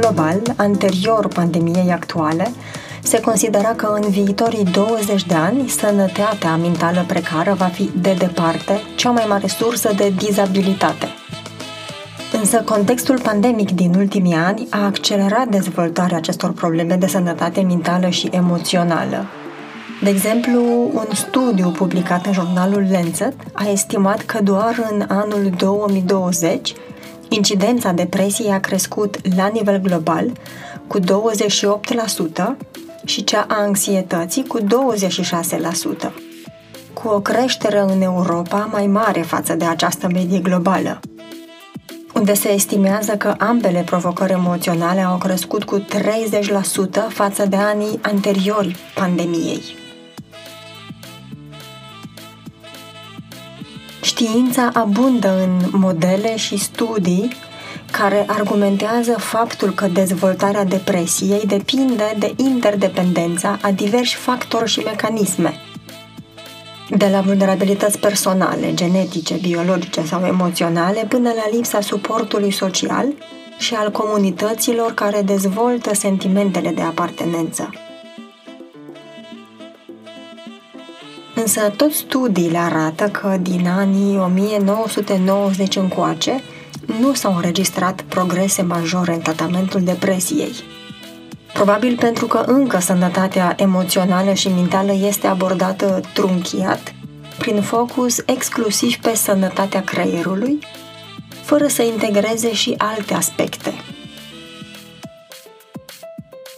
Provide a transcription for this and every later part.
global, anterior pandemiei actuale, se considera că în viitorii 20 de ani sănătatea mentală precară va fi de departe cea mai mare sursă de dizabilitate. Însă contextul pandemic din ultimii ani a accelerat dezvoltarea acestor probleme de sănătate mentală și emoțională. De exemplu, un studiu publicat în jurnalul Lancet a estimat că doar în anul 2020 incidența depresiei a crescut la nivel global cu 28% și cea a anxietății cu 26%, cu o creștere în Europa mai mare față de această medie globală unde se estimează că ambele provocări emoționale au crescut cu 30% față de anii anteriori pandemiei. Știința abundă în modele și studii care argumentează faptul că dezvoltarea depresiei depinde de interdependența a diversi factori și mecanisme – de la vulnerabilități personale, genetice, biologice sau emoționale, până la lipsa suportului social și al comunităților care dezvoltă sentimentele de apartenență. Însă tot studiile arată că din anii 1990 încoace nu s-au înregistrat progrese majore în tratamentul depresiei. Probabil pentru că încă sănătatea emoțională și mentală este abordată trunchiat, prin focus exclusiv pe sănătatea creierului, fără să integreze și alte aspecte.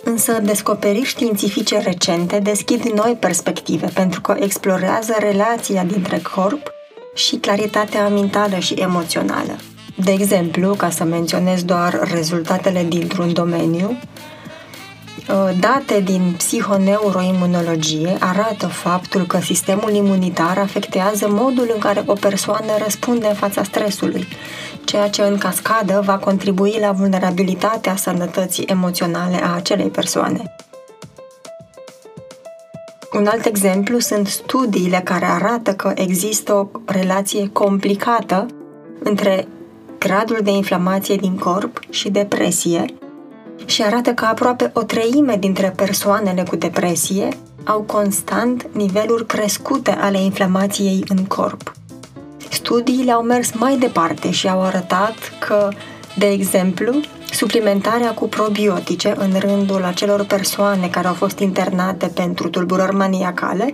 Însă descoperiri științifice recente deschid noi perspective pentru că explorează relația dintre corp și claritatea mentală și emoțională. De exemplu, ca să menționez doar rezultatele dintr-un domeniu, Uh, date din psihoneuroimunologie arată faptul că sistemul imunitar afectează modul în care o persoană răspunde în fața stresului, ceea ce în cascadă va contribui la vulnerabilitatea sănătății emoționale a acelei persoane. Un alt exemplu sunt studiile care arată că există o relație complicată între gradul de inflamație din corp și depresie, și arată că aproape o treime dintre persoanele cu depresie au constant niveluri crescute ale inflamației în corp. Studiile au mers mai departe și au arătat că, de exemplu, suplimentarea cu probiotice în rândul acelor persoane care au fost internate pentru tulburări maniacale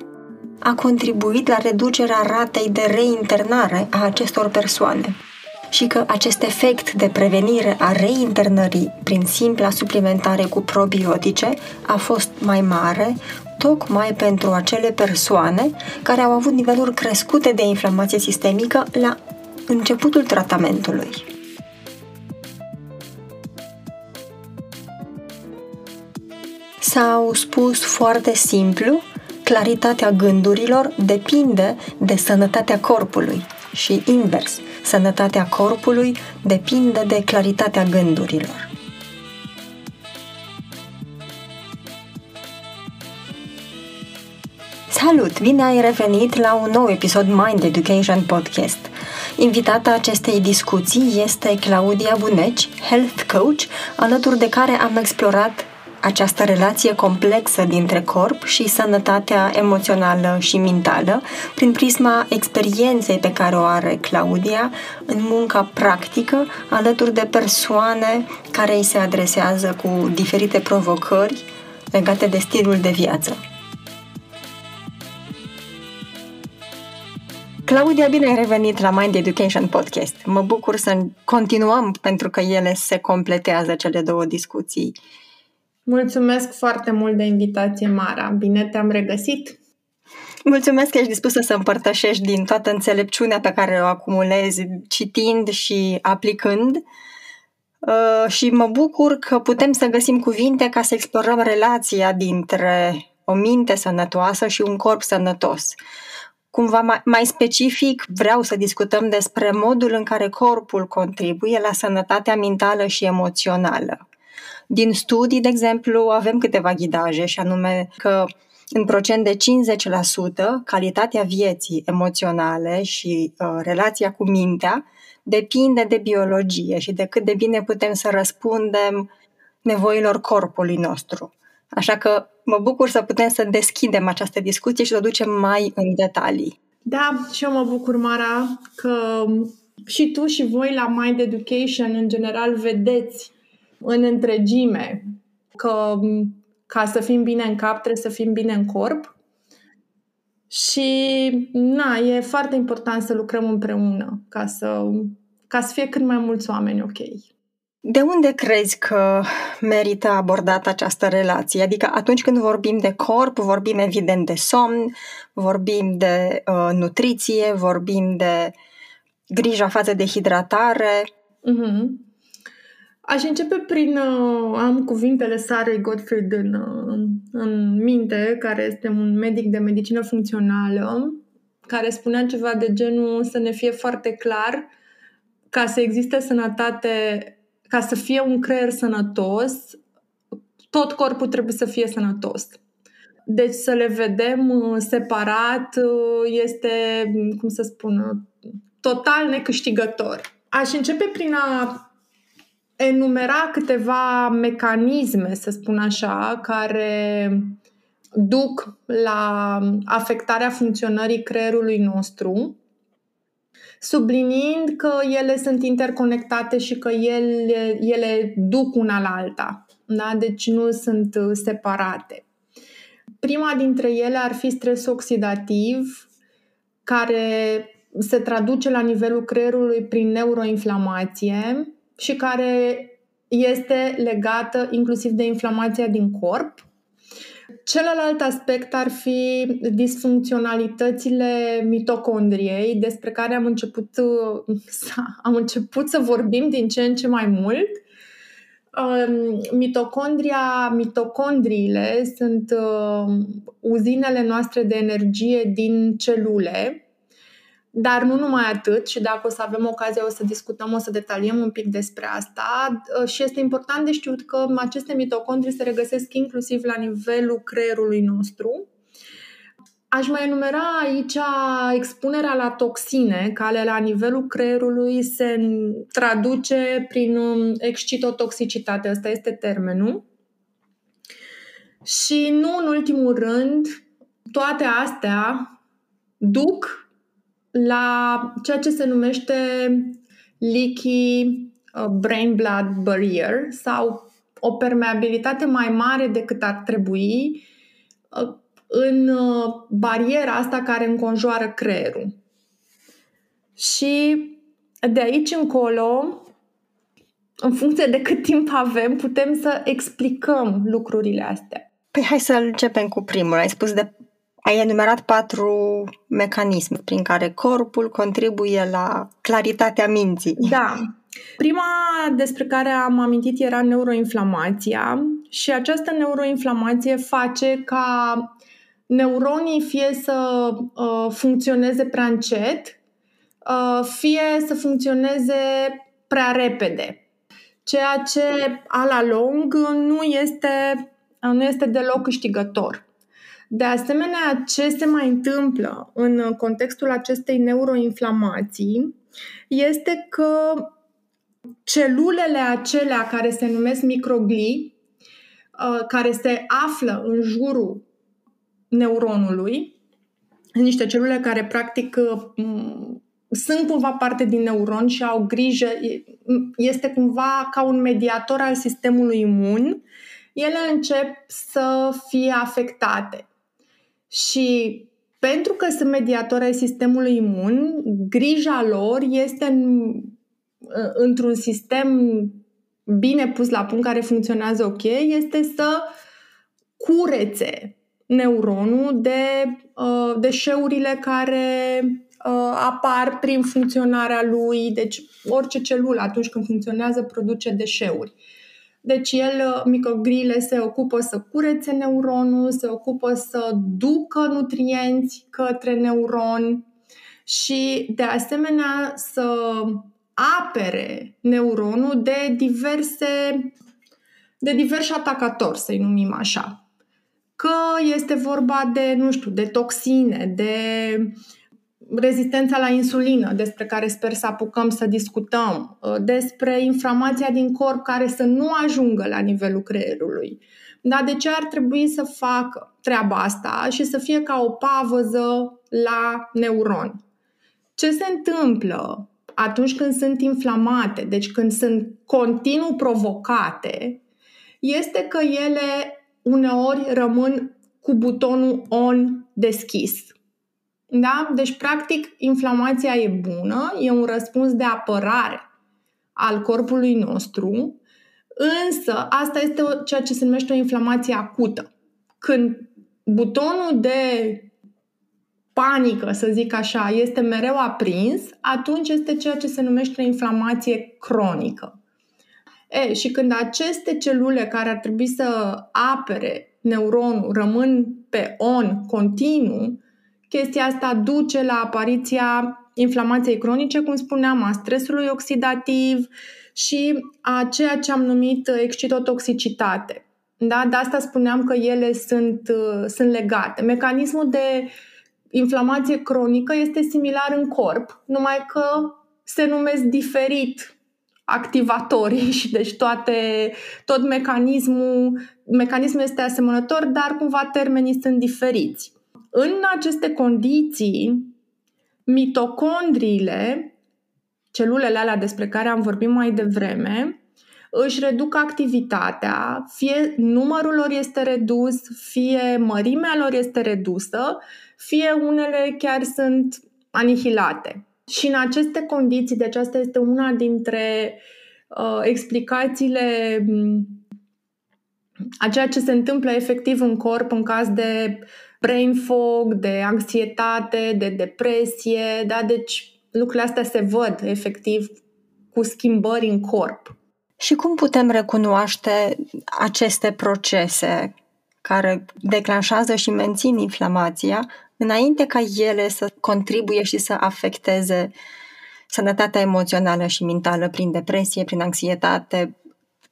a contribuit la reducerea ratei de reinternare a acestor persoane și că acest efect de prevenire a reinternării prin simpla suplimentare cu probiotice a fost mai mare tocmai pentru acele persoane care au avut niveluri crescute de inflamație sistemică la începutul tratamentului. S-au spus foarte simplu, claritatea gândurilor depinde de sănătatea corpului și invers – Sănătatea corpului depinde de claritatea gândurilor. Salut! Bine ai revenit la un nou episod Mind Education Podcast. Invitata acestei discuții este Claudia Buneci, health coach, alături de care am explorat această relație complexă dintre corp și sănătatea emoțională și mentală prin prisma experienței pe care o are Claudia în munca practică alături de persoane care îi se adresează cu diferite provocări legate de stilul de viață. Claudia, bine ai revenit la Mind Education Podcast. Mă bucur să continuăm pentru că ele se completează cele două discuții. Mulțumesc foarte mult de invitație, Mara. Bine te-am regăsit! Mulțumesc că ești dispusă să împărtășești din toată înțelepciunea pe care o acumulezi citind și aplicând. Uh, și mă bucur că putem să găsim cuvinte ca să explorăm relația dintre o minte sănătoasă și un corp sănătos. Cumva mai specific vreau să discutăm despre modul în care corpul contribuie la sănătatea mentală și emoțională. Din studii, de exemplu, avem câteva ghidaje și anume că în procent de 50% calitatea vieții emoționale și uh, relația cu mintea depinde de biologie și de cât de bine putem să răspundem nevoilor corpului nostru. Așa că mă bucur să putem să deschidem această discuție și să o ducem mai în detalii. Da, și eu mă bucur, Mara, că și tu și voi la Mind Education în general vedeți în întregime că ca să fim bine în cap trebuie să fim bine în corp și na, e foarte important să lucrăm împreună ca să, ca să fie cât mai mulți oameni ok. De unde crezi că merită abordată această relație? Adică atunci când vorbim de corp, vorbim evident de somn, vorbim de uh, nutriție, vorbim de grija față de hidratare. Mm-hmm. Aș începe prin uh, am cuvintele Sarei Gottfried în, uh, în minte, care este un medic de medicină funcțională, care spunea ceva de genul să ne fie foarte clar ca să existe sănătate ca să fie un creier sănătos, tot corpul trebuie să fie sănătos. Deci să le vedem uh, separat uh, este, cum să spun, total necâștigător. Aș începe prin a enumera câteva mecanisme, să spun așa, care duc la afectarea funcționării creierului nostru subliniind că ele sunt interconectate și că ele, ele duc una la alta. Da? Deci nu sunt uh, separate. Prima dintre ele ar fi stres oxidativ, care se traduce la nivelul creierului prin neuroinflamație și care este legată inclusiv de inflamația din corp Celălalt aspect ar fi disfuncționalitățile mitocondriei, despre care am început, am început să vorbim din ce în ce mai mult. Um, mitocondria, mitocondriile sunt um, uzinele noastre de energie din celule dar nu numai atât, și dacă o să avem ocazia o să discutăm, o să detaliem un pic despre asta. Uh, și este important de știut că aceste mitocondrii se regăsesc inclusiv la nivelul creierului nostru. Aș mai enumera aici expunerea la toxine, care la nivelul creierului se traduce prin um, excitotoxicitate, ăsta este termenul. Și nu în ultimul rând, toate astea duc la ceea ce se numește leaky uh, brain-blood barrier sau o permeabilitate mai mare decât ar trebui uh, în uh, bariera asta care înconjoară creierul. Și de aici încolo, în funcție de cât timp avem, putem să explicăm lucrurile astea. Păi hai să începem cu primul. Ai spus de ai enumerat patru mecanisme prin care corpul contribuie la claritatea minții. Da. Prima despre care am amintit era neuroinflamația și această neuroinflamație face ca neuronii fie să uh, funcționeze prea încet, uh, fie să funcționeze prea repede. Ceea ce, a la lung, nu este, nu este deloc câștigător. De asemenea, ce se mai întâmplă în contextul acestei neuroinflamații este că celulele acelea care se numesc microglii, uh, care se află în jurul neuronului, niște celule care practic uh, sunt cumva parte din neuron și au grijă, este cumva ca un mediator al sistemului imun, ele încep să fie afectate. Și pentru că sunt mediatori ai sistemului imun, grija lor este în, într-un sistem bine pus la punct, care funcționează ok, este să curețe neuronul de uh, deșeurile care uh, apar prin funcționarea lui. Deci orice celulă atunci când funcționează produce deșeuri. Deci el, uh, microgrile se ocupă să curețe neuronul, se ocupă să ducă nutrienți către neuron și de asemenea să apere neuronul de diverse de diversi atacatori, să-i numim așa. Că este vorba de, nu știu, de toxine, de rezistența la insulină, despre care sper să apucăm să discutăm, uh, despre inflamația din corp care să nu ajungă la nivelul creierului. Dar de ce ar trebui să facă treaba asta și să fie ca o pavăză la neuron? Ce se întâmplă atunci când sunt inflamate, deci când sunt continuu provocate, este că ele uneori rămân cu butonul on deschis. Da? Deci, practic, inflamația e bună, e un răspuns de apărare al corpului nostru, însă asta este ceea ce se numește o inflamație acută. Când butonul de panică, să zic așa, este mereu aprins, atunci este ceea ce se numește o inflamație cronică. E, și când aceste celule care ar trebui să apere neuronul rămân pe on continuu, chestia asta duce la apariția inflamației cronice, cum spuneam, a stresului oxidativ și a ceea ce am numit excitotoxicitate. Da? De asta spuneam că ele sunt, sunt legate. Mecanismul de inflamație cronică este similar în corp, numai că se numesc diferit activatorii și deci toate, tot mecanismul, mecanismul este asemănător, dar cumva termenii sunt diferiți. În aceste condiții, mitocondriile, celulele alea despre care am vorbit mai devreme, își reduc activitatea, fie numărul lor este redus, fie mărimea lor este redusă, fie unele chiar sunt anihilate. Și în aceste condiții, deci asta este una dintre uh, explicațiile mm, a ceea ce se întâmplă efectiv în corp în caz de brain fog, de anxietate, de depresie, da? Deci lucrurile astea se văd efectiv cu schimbări în corp. Și cum putem recunoaște aceste procese care declanșează și mențin inflamația înainte ca ele să contribuie și să afecteze sănătatea emoțională și mentală prin depresie, prin anxietate.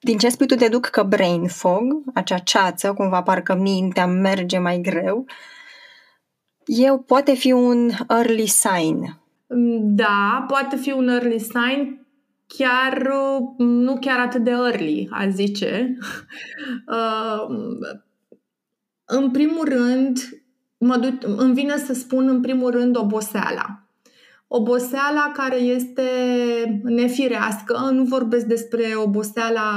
Din ce spui tu deduc că brain fog, acea ceață, cumva parcă mintea merge mai greu, eu poate fi un early sign. Da, poate fi un early sign, chiar nu chiar atât de early, a zice. Uh, în primul rând, mă duc, îmi vine să spun în primul rând oboseala. Oboseala care este nefirească, nu vorbesc despre oboseala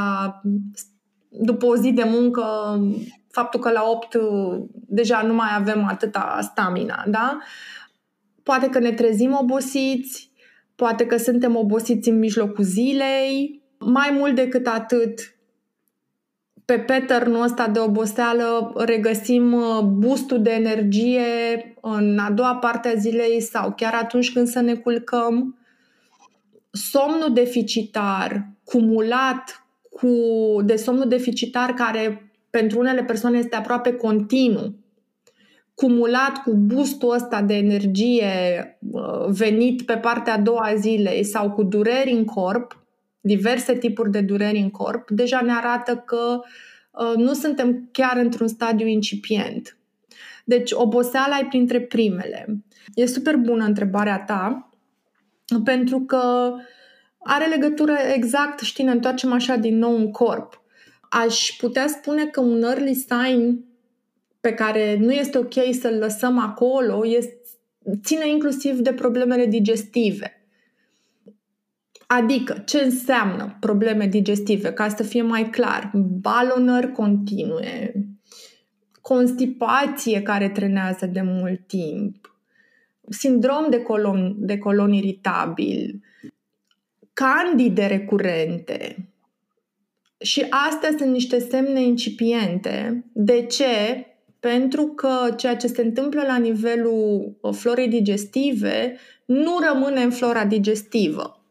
după o zi de muncă, faptul că la 8 deja nu mai avem atâta stamina, da? Poate că ne trezim obosiți, poate că suntem obosiți în mijlocul zilei, mai mult decât atât, pe pattern ăsta de oboseală regăsim uh, boostul de energie în a doua parte a zilei sau chiar atunci când să ne culcăm. Somnul deficitar cumulat cu de somnul deficitar care pentru unele persoane este aproape continuu, cumulat cu boostul ăsta de energie uh, venit pe partea a doua a zilei sau cu dureri în corp, diverse tipuri de dureri în corp, deja ne arată că uh, nu suntem chiar într-un stadiu incipient. Deci, oboseala e printre primele. E super bună întrebarea ta, pentru că are legătură exact, știi, ne întoarcem așa din nou în corp. Aș putea spune că un early sign pe care nu este ok să-l lăsăm acolo este, ține inclusiv de problemele digestive. Adică, ce înseamnă probleme digestive? Ca să fie mai clar, balonări continue, constipație care trenează de mult timp, sindrom de colon, de colon iritabil, candide recurente. Și astea sunt niște semne incipiente. De ce? Pentru că ceea ce se întâmplă la nivelul florei digestive nu rămâne în flora digestivă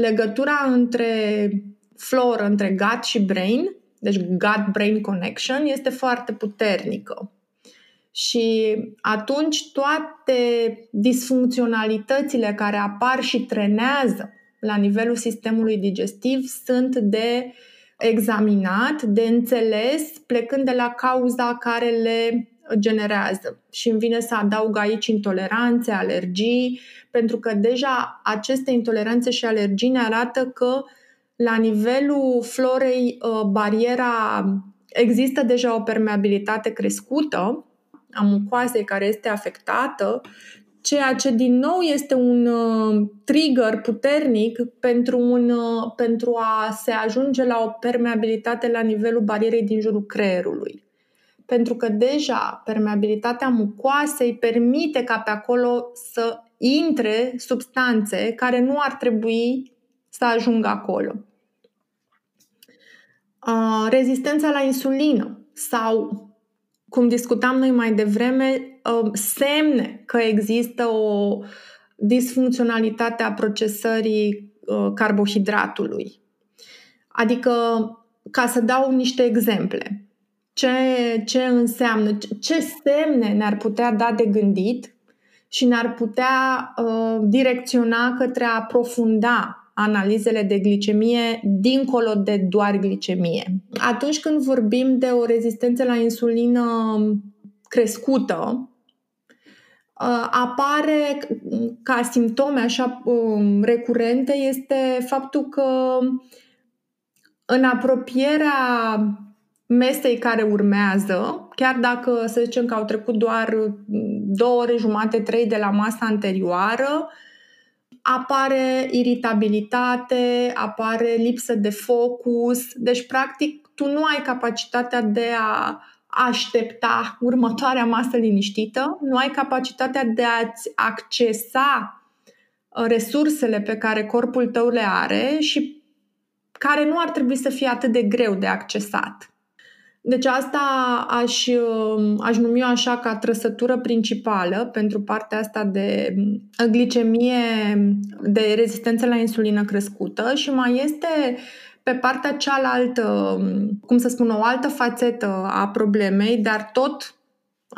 legătura între floră, între gut și brain, deci gut-brain connection, este foarte puternică. Și atunci toate disfuncționalitățile care apar și trenează la nivelul sistemului digestiv sunt de examinat, de înțeles, plecând de la cauza care le generează. Și îmi vine să adaug aici intoleranțe, alergii, pentru că deja aceste intoleranțe și alergii ne arată că la nivelul florei uh, bariera există deja o permeabilitate crescută a mucoasei care este afectată, ceea ce din nou este un uh, trigger puternic pentru, un, uh, pentru a se ajunge la o permeabilitate la nivelul barierei din jurul creierului. Pentru că deja permeabilitatea mucoasei permite ca pe acolo să intre substanțe care nu ar trebui să ajungă acolo. Uh, rezistența la insulină sau cum discutam noi mai devreme, um, semne că există o disfuncționalitate a procesării uh, carbohidratului. Adică, ca să dau niște exemple, ce, ce înseamnă, ce semne ne-ar putea da de gândit și ne-ar putea uh, direcționa către a aprofunda analizele de glicemie dincolo de doar glicemie. Atunci când vorbim de o rezistență la insulină crescută, uh, apare ca simptome așa um, recurente este faptul că în apropierea mesei care urmează, chiar dacă să zicem că au trecut doar două ore jumate, trei de la masa anterioară, apare iritabilitate, apare lipsă de focus. Deci, practic, tu nu ai capacitatea de a aștepta următoarea masă liniștită, nu ai capacitatea de a-ți accesa uh, resursele pe care corpul tău le are și care nu ar trebui să fie atât de greu de accesat. Deci asta aș, um, aș numi eu așa ca trăsătură principală pentru partea asta de um, glicemie, de rezistență la insulină crescută și mai este pe partea cealaltă, um, cum să spun, o altă fațetă a problemei, dar tot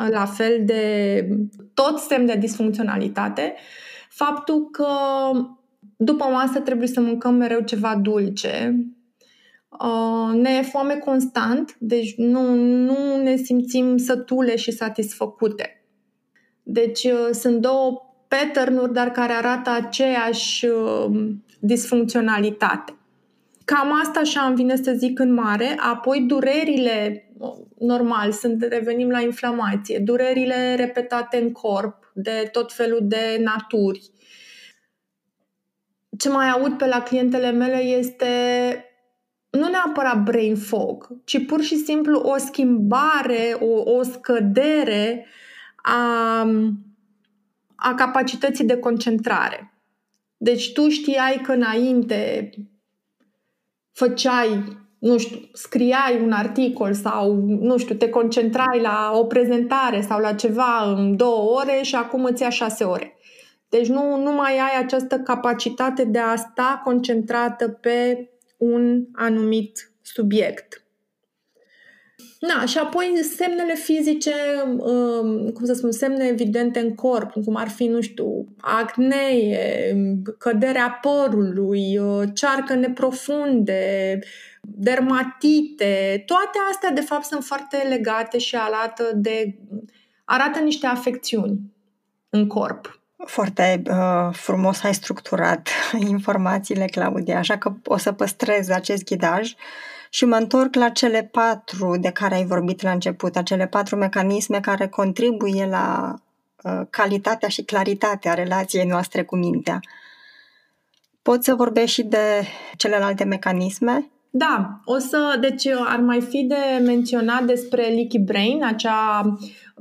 la fel de, tot semn de disfuncționalitate, faptul că după masă trebuie să mâncăm mereu ceva dulce, Uh, ne e foame constant, deci nu, nu ne simțim sătule și satisfăcute. Deci uh, sunt două pattern dar care arată aceeași uh, disfuncționalitate. Cam asta așa îmi vine să zic în mare, apoi durerile, normal, sunt, revenim la inflamație, durerile repetate în corp, de tot felul de naturi. Ce mai aud pe la clientele mele este nu neapărat brain fog, ci pur și simplu o schimbare, o, o scădere a, a capacității de concentrare. Deci tu știai că înainte făceai, nu știu, scriai un articol sau, nu știu, te concentrai la o prezentare sau la ceva în două ore și acum îți ia șase ore. Deci nu, nu mai ai această capacitate de a sta concentrată pe un anumit subiect. Na, și apoi semnele fizice, um, cum să spun, semne evidente în corp, cum ar fi, nu știu, acnee, căderea părului, uh, cearcă neprofunde, dermatite, toate astea de fapt sunt foarte legate și arată, de, arată niște afecțiuni în corp. Foarte uh, frumos ai structurat informațiile, Claudia, așa că o să păstrez acest ghidaj și mă întorc la cele patru de care ai vorbit la început, acele patru mecanisme care contribuie la uh, calitatea și claritatea relației noastre cu mintea. Poți să vorbești și de celelalte mecanisme? Da, o să, deci ar mai fi de menționat despre leaky brain, acea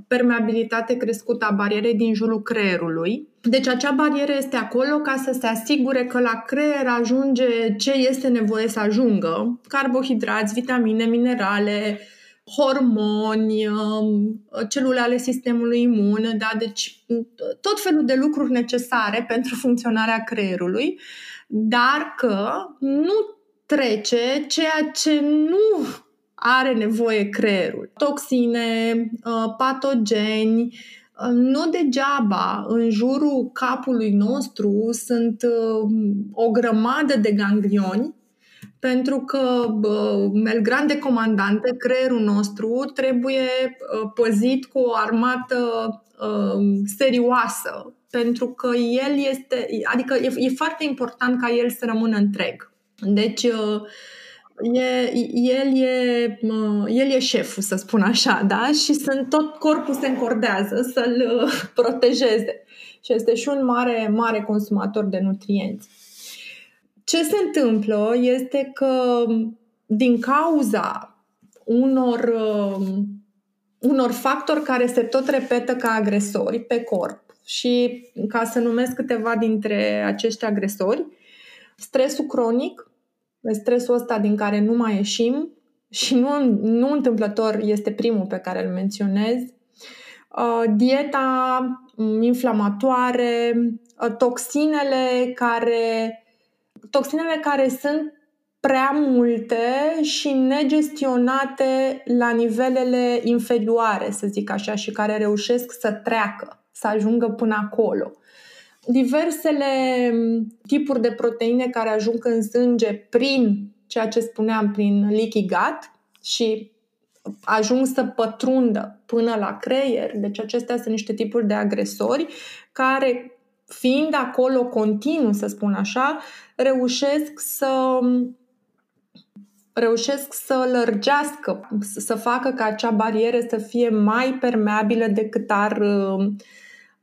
permeabilitate crescută a barierei din jurul creierului. Deci acea barieră este acolo ca să se asigure că la creier ajunge ce este nevoie să ajungă, carbohidrați, vitamine, minerale, hormoni, um, celule ale sistemului imun, da? deci tot felul de lucruri necesare pentru funcționarea creierului, dar că nu trece ceea ce nu are nevoie creierul. Toxine, uh, patogeni, uh, nu degeaba în jurul capului nostru sunt uh, o grămadă de ganglioni pentru că el grande comandante, creierul nostru trebuie păzit cu o armată serioasă, pentru că el este, adică e, e foarte important ca el să rămână întreg. Deci, e, el, e, el e șeful, să spun așa, da? Și sunt, tot corpul se încordează să-l protejeze. Și este și un mare, mare consumator de nutrienți. Ce se întâmplă este că din cauza unor, unor factori care se tot repetă ca agresori pe corp și ca să numesc câteva dintre acești agresori, stresul cronic, stresul ăsta din care nu mai ieșim și nu, nu întâmplător este primul pe care îl menționez, uh, dieta mm, inflamatoare, uh, toxinele care, toxinele care sunt prea multe și negestionate la nivelele inferioare, să zic așa, și care reușesc să treacă, să ajungă până acolo diversele mm, tipuri de proteine care ajung în sânge prin ceea ce spuneam, prin leaky gut și ajung să pătrundă până la creier. Deci acestea sunt niște tipuri de agresori care, fiind acolo continuu, să spun așa, reușesc să mm, reușesc să lărgească, să facă ca acea barieră să fie mai permeabilă decât ar, mm,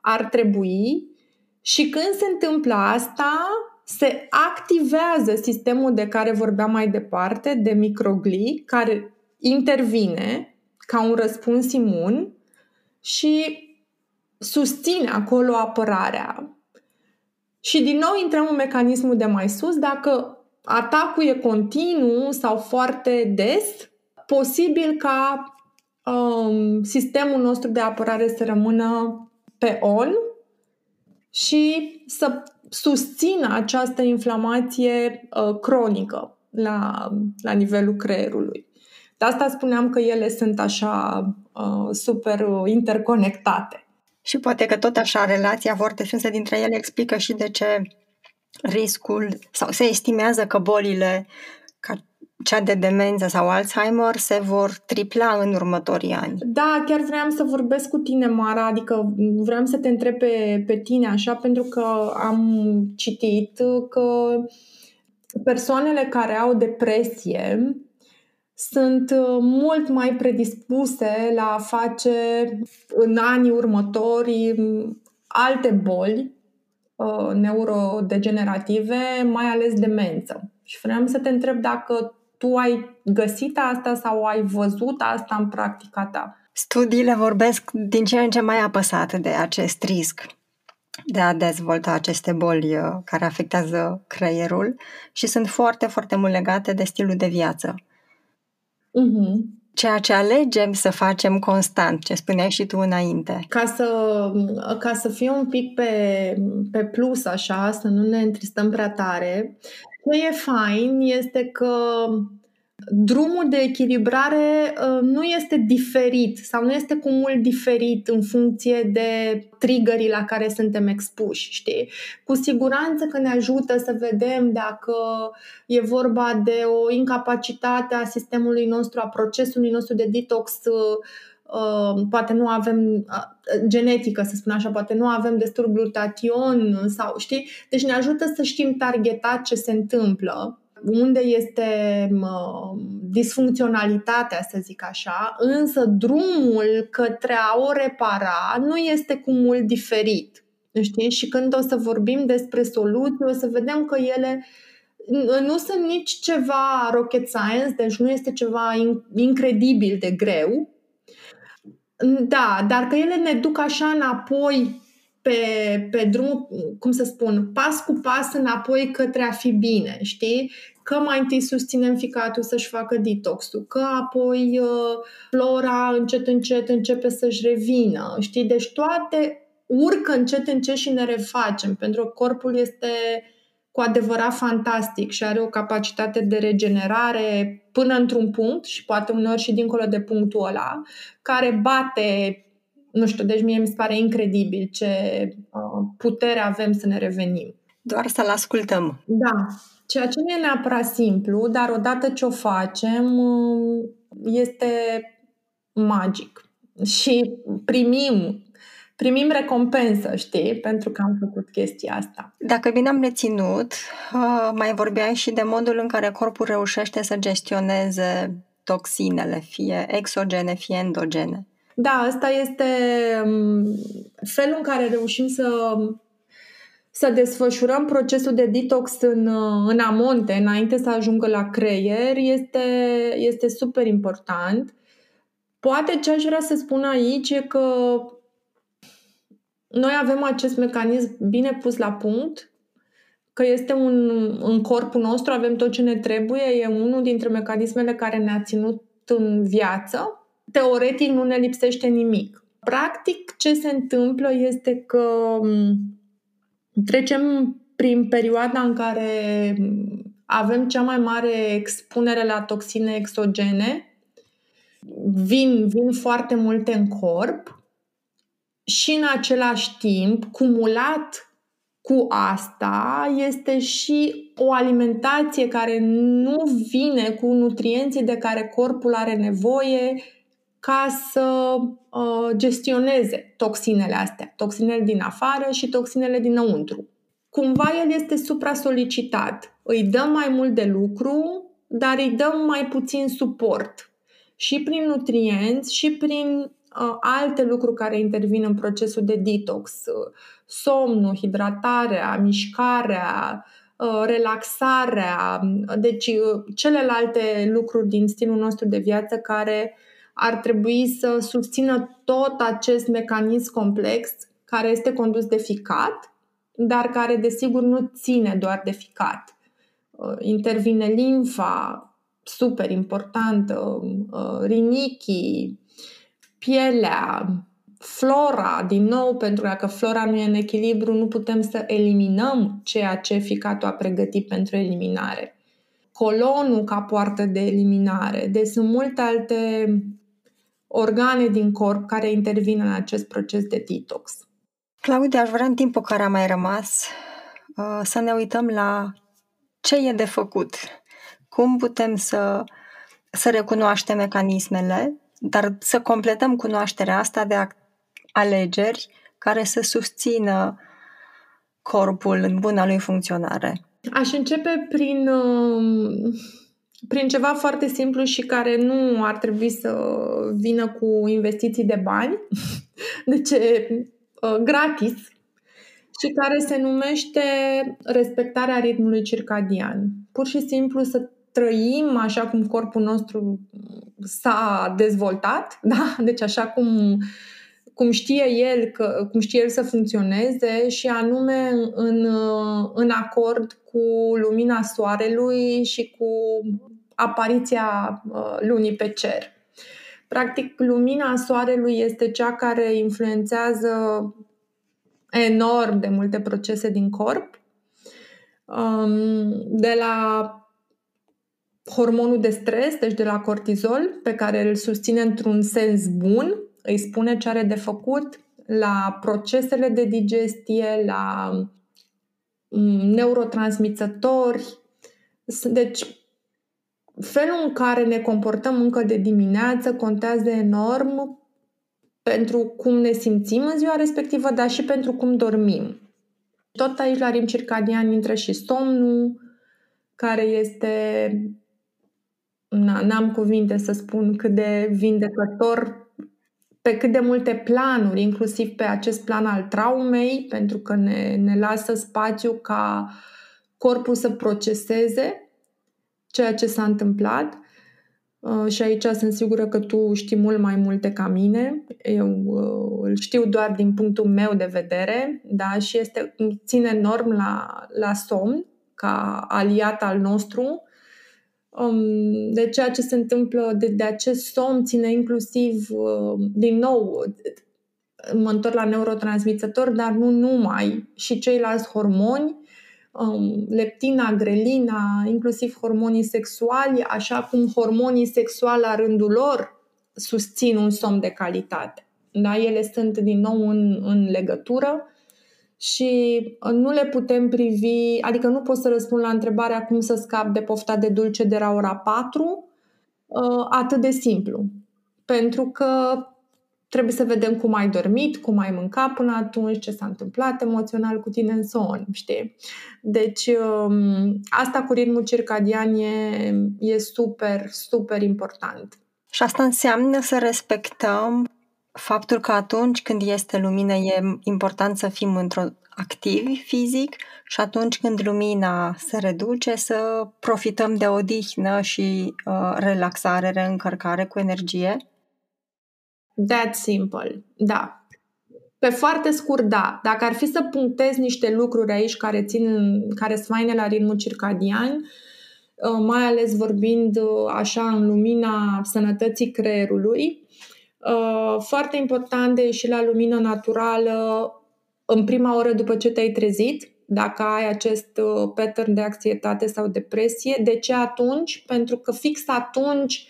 ar trebui și când se întâmplă asta, se activează sistemul de care vorbeam mai departe, de microgli, care intervine ca un răspuns imun și susține acolo apărarea. Și din nou intrăm în mecanismul de mai sus, dacă atacul e continuu sau foarte des, posibil ca um, sistemul nostru de apărare să rămână pe on și să susțină această inflamație uh, cronică la, la nivelul creierului. De asta spuneam că ele sunt așa uh, super interconectate. Și poate că tot așa relația foarte strânsă dintre ele explică și de ce riscul sau se estimează că bolile cea de demență sau Alzheimer se vor tripla în următorii ani. Da, chiar vreau să vorbesc cu tine, Mara, adică vreau să te întreb pe, pe tine așa, pentru că am citit că persoanele care au depresie sunt mult mai predispuse la a face în anii următori alte boli uh, neurodegenerative, mai ales demență. Și vreau să te întreb dacă tu ai găsit asta sau ai văzut asta în practica ta? Studiile vorbesc din ce în ce mai apăsat de acest risc de a dezvolta aceste boli uh, care afectează creierul și sunt foarte, foarte mult legate de stilul de viață. Uh-huh. Ceea ce alegem să facem constant, ce spuneai și tu înainte. Ca să, ca să fie un pic pe, pe plus, așa, să nu ne întristăm prea tare, ce e fain este că drumul de echilibrare uh, nu este diferit sau nu este cu mult diferit în funcție de triggerii la care suntem expuși, știi? Cu siguranță că ne ajută să vedem dacă e vorba de o incapacitate a sistemului nostru, a procesului nostru de detox Uh, poate nu avem uh, genetică, să spun așa, poate nu avem destul glutation sau știi? Deci ne ajută să știm targetat ce se întâmplă unde este disfuncționalitatea, să zic așa, însă drumul către a o repara nu este cu mult diferit. Știi? Și când o să vorbim despre soluții, o să vedem că ele nu sunt nici ceva rocket science, deci nu este ceva incredibil de greu. Da, dar că ele ne duc așa înapoi pe, pe drum, cum să spun, pas cu pas înapoi către a fi bine, știi? Că mai întâi susținem ficatul să-și facă detoxul, că apoi uh, flora încet, încet începe să-și revină, știi? Deci toate urcă încet, încet și ne refacem, pentru că corpul este cu adevărat fantastic și are o capacitate de regenerare până într-un punct și poate uneori și dincolo de punctul ăla, care bate nu știu, deci mie mi se pare incredibil ce uh, putere avem să ne revenim. Doar să-l ascultăm. Da, ceea ce nu e neapărat simplu, dar odată ce o facem, este magic. Și primim primim recompensă, știi, pentru că am făcut chestia asta. Dacă bine am reținut, mai vorbeai și de modul în care corpul reușește să gestioneze toxinele, fie exogene, fie endogene. Da, asta este felul în care reușim să să desfășurăm procesul de detox în, în amonte, înainte să ajungă la creier, este, este super important. Poate ce aș vrea să spun aici e că noi avem acest mecanism bine pus la punct, că este un, în corpul nostru, avem tot ce ne trebuie, e unul dintre mecanismele care ne-a ținut în viață. Teoretic nu ne lipsește nimic. Practic, ce se întâmplă este că trecem prin perioada în care avem cea mai mare expunere la toxine exogene, vin, vin foarte multe în corp și în același timp, cumulat cu asta, este și o alimentație care nu vine cu nutrienții de care corpul are nevoie ca să uh, gestioneze toxinele astea, toxinele din afară și toxinele dinăuntru. Cumva el este supra-solicitat. Îi dăm mai mult de lucru, dar îi dăm mai puțin suport. Și prin nutrienți, și prin uh, alte lucruri care intervin în procesul de detox, uh, somnul, hidratarea, mișcarea, uh, relaxarea, deci uh, celelalte lucruri din stilul nostru de viață care ar trebui să susțină tot acest mecanism complex care este condus de ficat, dar care desigur nu ține doar de ficat. Uh, intervine limfa, super importantă, rinichii, pielea, flora, din nou, pentru că dacă flora nu e în echilibru, nu putem să eliminăm ceea ce ficatul a pregătit pentru eliminare. Colonul ca poartă de eliminare. Deci sunt multe alte organe din corp care intervin în acest proces de detox. Claudia, aș vrea în timpul care a mai rămas uh, să ne uităm la ce e de făcut. Cum putem să, să recunoaștem mecanismele dar să completăm cunoașterea asta de alegeri care să susțină corpul în buna lui funcționare. Aș începe prin, um, prin ceva foarte simplu și care nu ar trebui să vină cu investiții de bani, deci uh, gratis, și care se numește respectarea ritmului circadian. Pur și simplu să trăim așa cum corpul nostru s-a dezvoltat, da? deci așa cum, cum știe el că, cum știe el să funcționeze și anume în, în acord cu lumina soarelui și cu apariția uh, lunii pe cer. Practic, lumina soarelui este cea care influențează enorm de multe procese din corp. Um, de la hormonul de stres, deci de la cortizol, pe care îl susține într-un sens bun, îi spune ce are de făcut, la procesele de digestie, la mm, neurotransmițători. Deci, felul în care ne comportăm încă de dimineață contează enorm pentru cum ne simțim în ziua respectivă, dar și pentru cum dormim. Tot aici la rim circadian intră și somnul, care este n-am cuvinte să spun cât de vindecător pe cât de multe planuri, inclusiv pe acest plan al traumei, pentru că ne, ne lasă spațiu ca corpul să proceseze ceea ce s-a întâmplat. Uh, și aici sunt sigură că tu știi mult mai multe ca mine. Eu uh, îl știu doar din punctul meu de vedere, da? și este, ține enorm la, la somn ca aliat al nostru um, de ceea ce se întâmplă, de, de acest somn ține inclusiv, uh, din nou, mă întorc la neurotransmițători, dar nu numai, și ceilalți hormoni, um, leptina, grelina, inclusiv hormonii sexuali, așa cum hormonii sexuali la rândul lor susțin un somn de calitate. Da? Ele sunt din nou în, în legătură și nu le putem privi, adică nu pot să răspund la întrebarea cum să scap de pofta de dulce de la ora 4, uh, atât de simplu. Pentru că trebuie să vedem cum ai dormit, cum ai mâncat până atunci, ce s-a întâmplat emoțional cu tine în son, știi? Deci um, asta cu ritmul circadian e, e super, super important. Și asta înseamnă să respectăm faptul că atunci când este lumină e important să fim într-o activi fizic și atunci când lumina se reduce să profităm de odihnă și uh, relaxare, reîncărcare cu energie? That simple, da. Pe foarte scurt, da. Dacă ar fi să punctez niște lucruri aici care țin, care sfaine la ritmul circadian, uh, mai ales vorbind uh, așa în lumina sănătății creierului, Uh, foarte important de ieși la lumină naturală în prima oră după ce te-ai trezit, dacă ai acest uh, pattern de anxietate sau depresie. De ce atunci? Pentru că fix atunci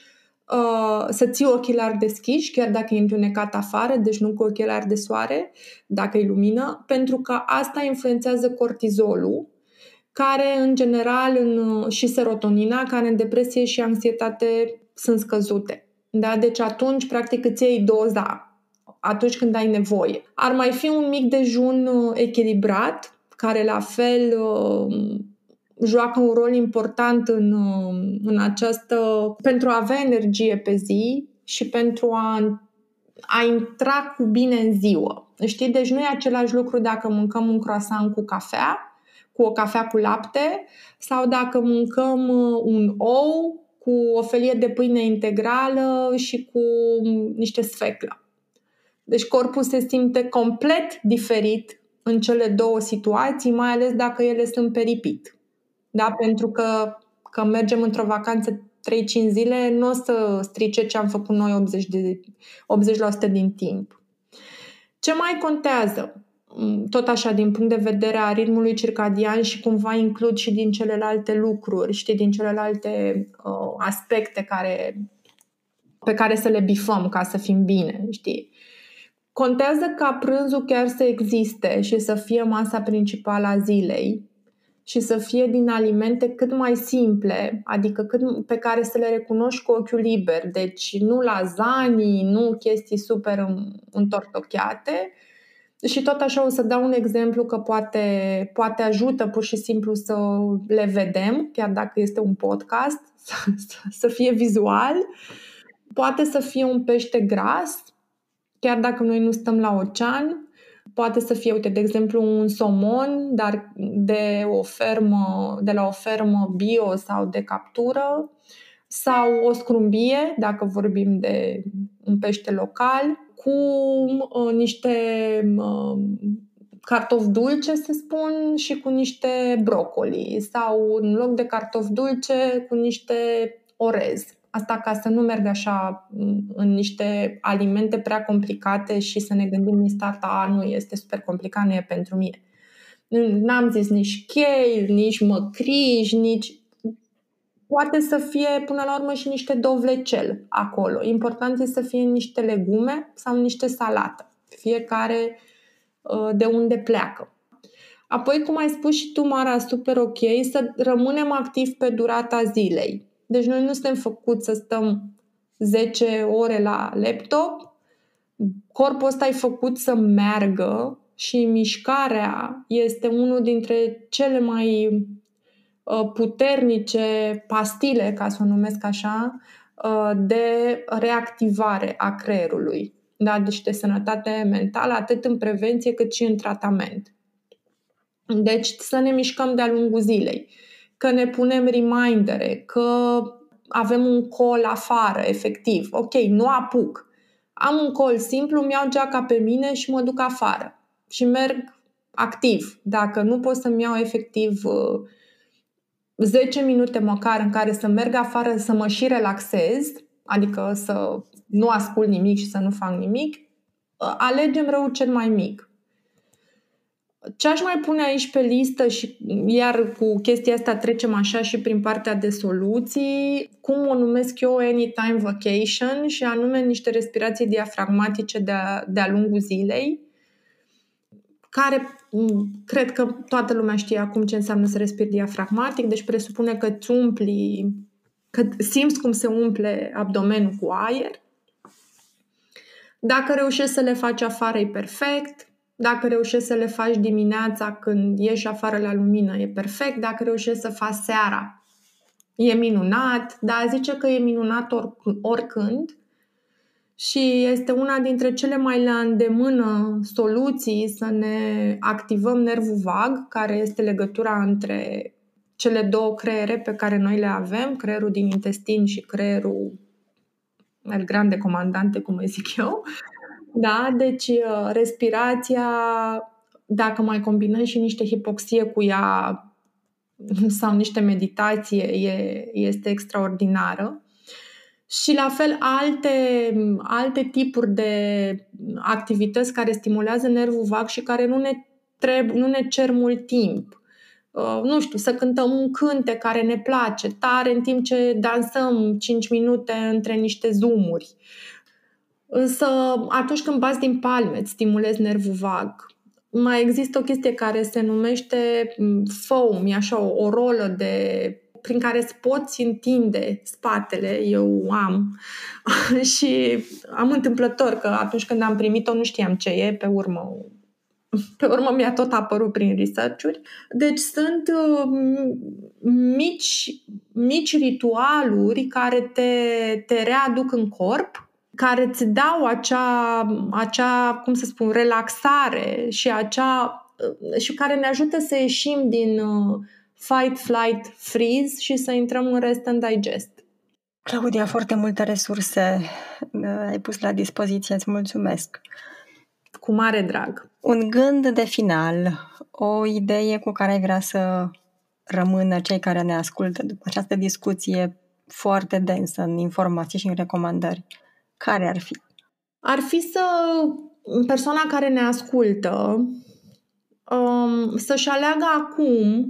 uh, să ții ochelari deschiși, chiar dacă e întunecat afară, deci nu cu ochelari de soare, dacă e lumină, pentru că asta influențează cortizolul, care în general în, și serotonina, care în depresie și anxietate sunt scăzute. Da? Deci atunci, practic, îți iei doza atunci când ai nevoie. Ar mai fi un mic dejun uh, echilibrat, care la fel uh, joacă un rol important în, uh, în această. pentru a avea energie pe zi și pentru a, a intra cu bine în ziua. Știi? Deci nu e același lucru dacă mâncăm un croissant cu cafea, cu o cafea cu lapte, sau dacă mâncăm un ou cu o felie de pâine integrală și cu niște sfeclă. Deci corpul se simte complet diferit în cele două situații, mai ales dacă ele sunt peripit. Da? Pentru că, că mergem într-o vacanță 3-5 zile, nu o să strice ce am făcut noi 80%, de, 80% din timp. Ce mai contează? Mm, tot așa din punct de vedere a ritmului circadian și cumva includ și din celelalte lucruri, știi, din celelalte uh, aspecte care, pe care să le bifăm ca să fim bine, știi. Contează ca prânzul chiar să existe și să fie masa principală a zilei și să fie din alimente cât mai simple, adică cât, pe care să le recunoști cu ochiul liber. Deci nu lasagne, nu chestii super întortocheate, și tot așa o să dau un exemplu că poate, poate ajută pur și simplu să le vedem, chiar dacă este un podcast, să, să fie vizual. Poate să fie un pește gras, chiar dacă noi nu stăm la ocean. Poate să fie, uite, de exemplu, un somon, dar de, o fermă, de la o fermă bio sau de captură, sau o scrumbie, dacă vorbim de un pește local, cu uh, niște uh, cartofi dulce, să spun, și cu niște brocoli sau în loc de cartofi dulce cu niște orez. Asta ca să nu merg așa mm, în niște alimente prea complicate și să ne gândim din start, a, nu este super complicat, nu e pentru mine. N-am zis nici chei, nici măcriș, nici Poate să fie până la urmă și niște dovlecel acolo. Important este să fie niște legume sau niște salată. Fiecare uh, de unde pleacă. Apoi, cum ai spus și tu, Mara, super ok, să rămânem activi pe durata zilei. Deci noi nu suntem făcuți să stăm 10 ore la laptop. Corpul ăsta e făcut să meargă și mișcarea este unul dintre cele mai Uh, puternice pastile, ca să o numesc așa, uh, de reactivare a creierului. Da? Deci de sănătate mentală, atât în prevenție cât și în tratament. Deci să ne mișcăm de-a lungul zilei, că ne punem remindere, că avem un col afară, efectiv. Ok, nu apuc. Am un col simplu, mi-au geaca pe mine și mă duc afară. Și merg activ. Dacă nu pot să-mi iau efectiv uh, 10 minute măcar în care să merg afară să mă și relaxez, adică să nu ascult nimic și să nu fac nimic, alegem răul cel mai mic. Ce aș mai pune aici pe listă și iar cu chestia asta trecem așa și prin partea de soluții, cum o numesc eu anytime vacation și anume niște respirații diafragmatice de-a, de-a lungul zilei care cred că toată lumea știe acum ce înseamnă să respiri diafragmatic, deci presupune că îți umpli, că simți cum se umple abdomenul cu aer. Dacă reușești să le faci afară, e perfect. Dacă reușești să le faci dimineața când ieși afară la lumină, e perfect. Dacă reușești să faci seara, e minunat. Dar zice că e minunat oricând și este una dintre cele mai la îndemână soluții să ne activăm nervul vag, care este legătura între cele două creiere pe care noi le avem, creierul din intestin și creierul el grande comandante, cum îi zic eu. Da, deci uh, respirația, dacă mai combinăm și niște hipoxie cu ea sau niște meditație, e, este extraordinară și la fel alte, alte tipuri de activități care stimulează nervul vag și care nu ne, treb, nu ne cer mult timp. Uh, nu știu, să cântăm un cânte care ne place tare în timp ce dansăm 5 minute între niște zoomuri. Însă atunci când bați din palme, îți stimulezi nervul vag. Mai există o chestie care se numește mm, foam, e așa o, o rolă de prin care îți poți întinde spatele, eu am. și am întâmplător că atunci când am primit-o nu știam ce e, pe urmă pe urmă mi-a tot apărut prin research-uri. Deci sunt uh, mici, mici ritualuri care te, te readuc în corp, care îți dau acea, acea, cum să spun, relaxare și acea uh, și care ne ajută să ieșim din uh, fight, flight, freeze și să intrăm în rest and digest. Claudia, foarte multe resurse uh, ai pus la dispoziție, îți mulțumesc. Cu mare drag. Un gând de final, o idee cu care ai vrea să rămână cei care ne ascultă după această discuție foarte densă în informații și în recomandări. Care ar fi? Ar fi să persoana care ne ascultă um, să-și aleagă acum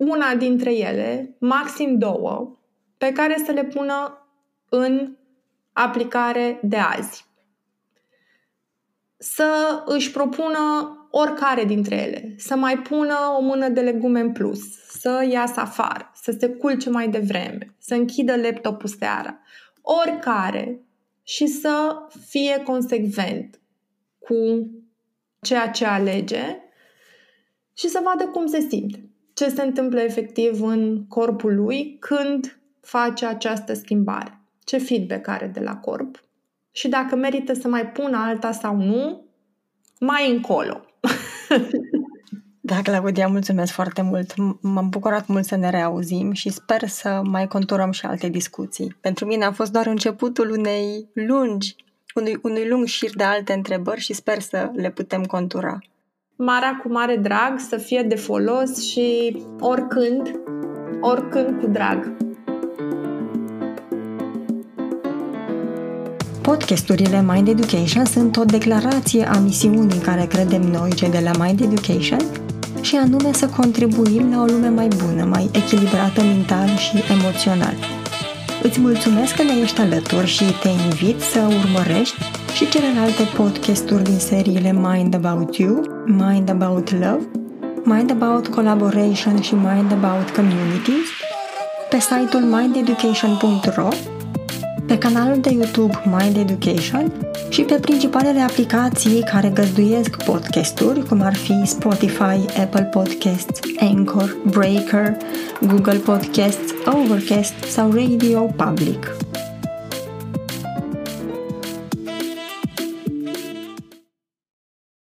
una dintre ele, maxim două, pe care să le pună în aplicare de azi. Să își propună oricare dintre ele, să mai pună o mână de legume în plus, să iasă afară, să se culce mai devreme, să închidă laptopul seara, oricare și să fie consecvent cu ceea ce alege și să vadă cum se simte ce se întâmplă efectiv în corpul lui când face această schimbare. Ce feedback are de la corp și dacă merită să mai pună alta sau nu, mai încolo. Da, Claudia, mulțumesc foarte mult. M-am bucurat mult să ne reauzim și sper să mai conturăm și alte discuții. Pentru mine a fost doar începutul unei lungi, unui, unui lung șir de alte întrebări și sper să le putem contura marea cu mare drag, să fie de folos și oricând, oricând cu drag. Podcasturile Mind Education sunt o declarație a misiunii care credem noi, cei de la Mind Education, și anume să contribuim la o lume mai bună, mai echilibrată mental și emoțional. Îți mulțumesc că ne ești alături și te invit să urmărești și celelalte podcasturi din seriile Mind About You, Mind About Love, Mind About Collaboration și Mind About Communities pe site-ul mindeducation.ro, pe canalul de YouTube Mind Education și pe principalele aplicații care găzduiesc podcasturi, cum ar fi Spotify, Apple Podcasts, Anchor, Breaker, Google Podcasts, Overcast sau Radio Public.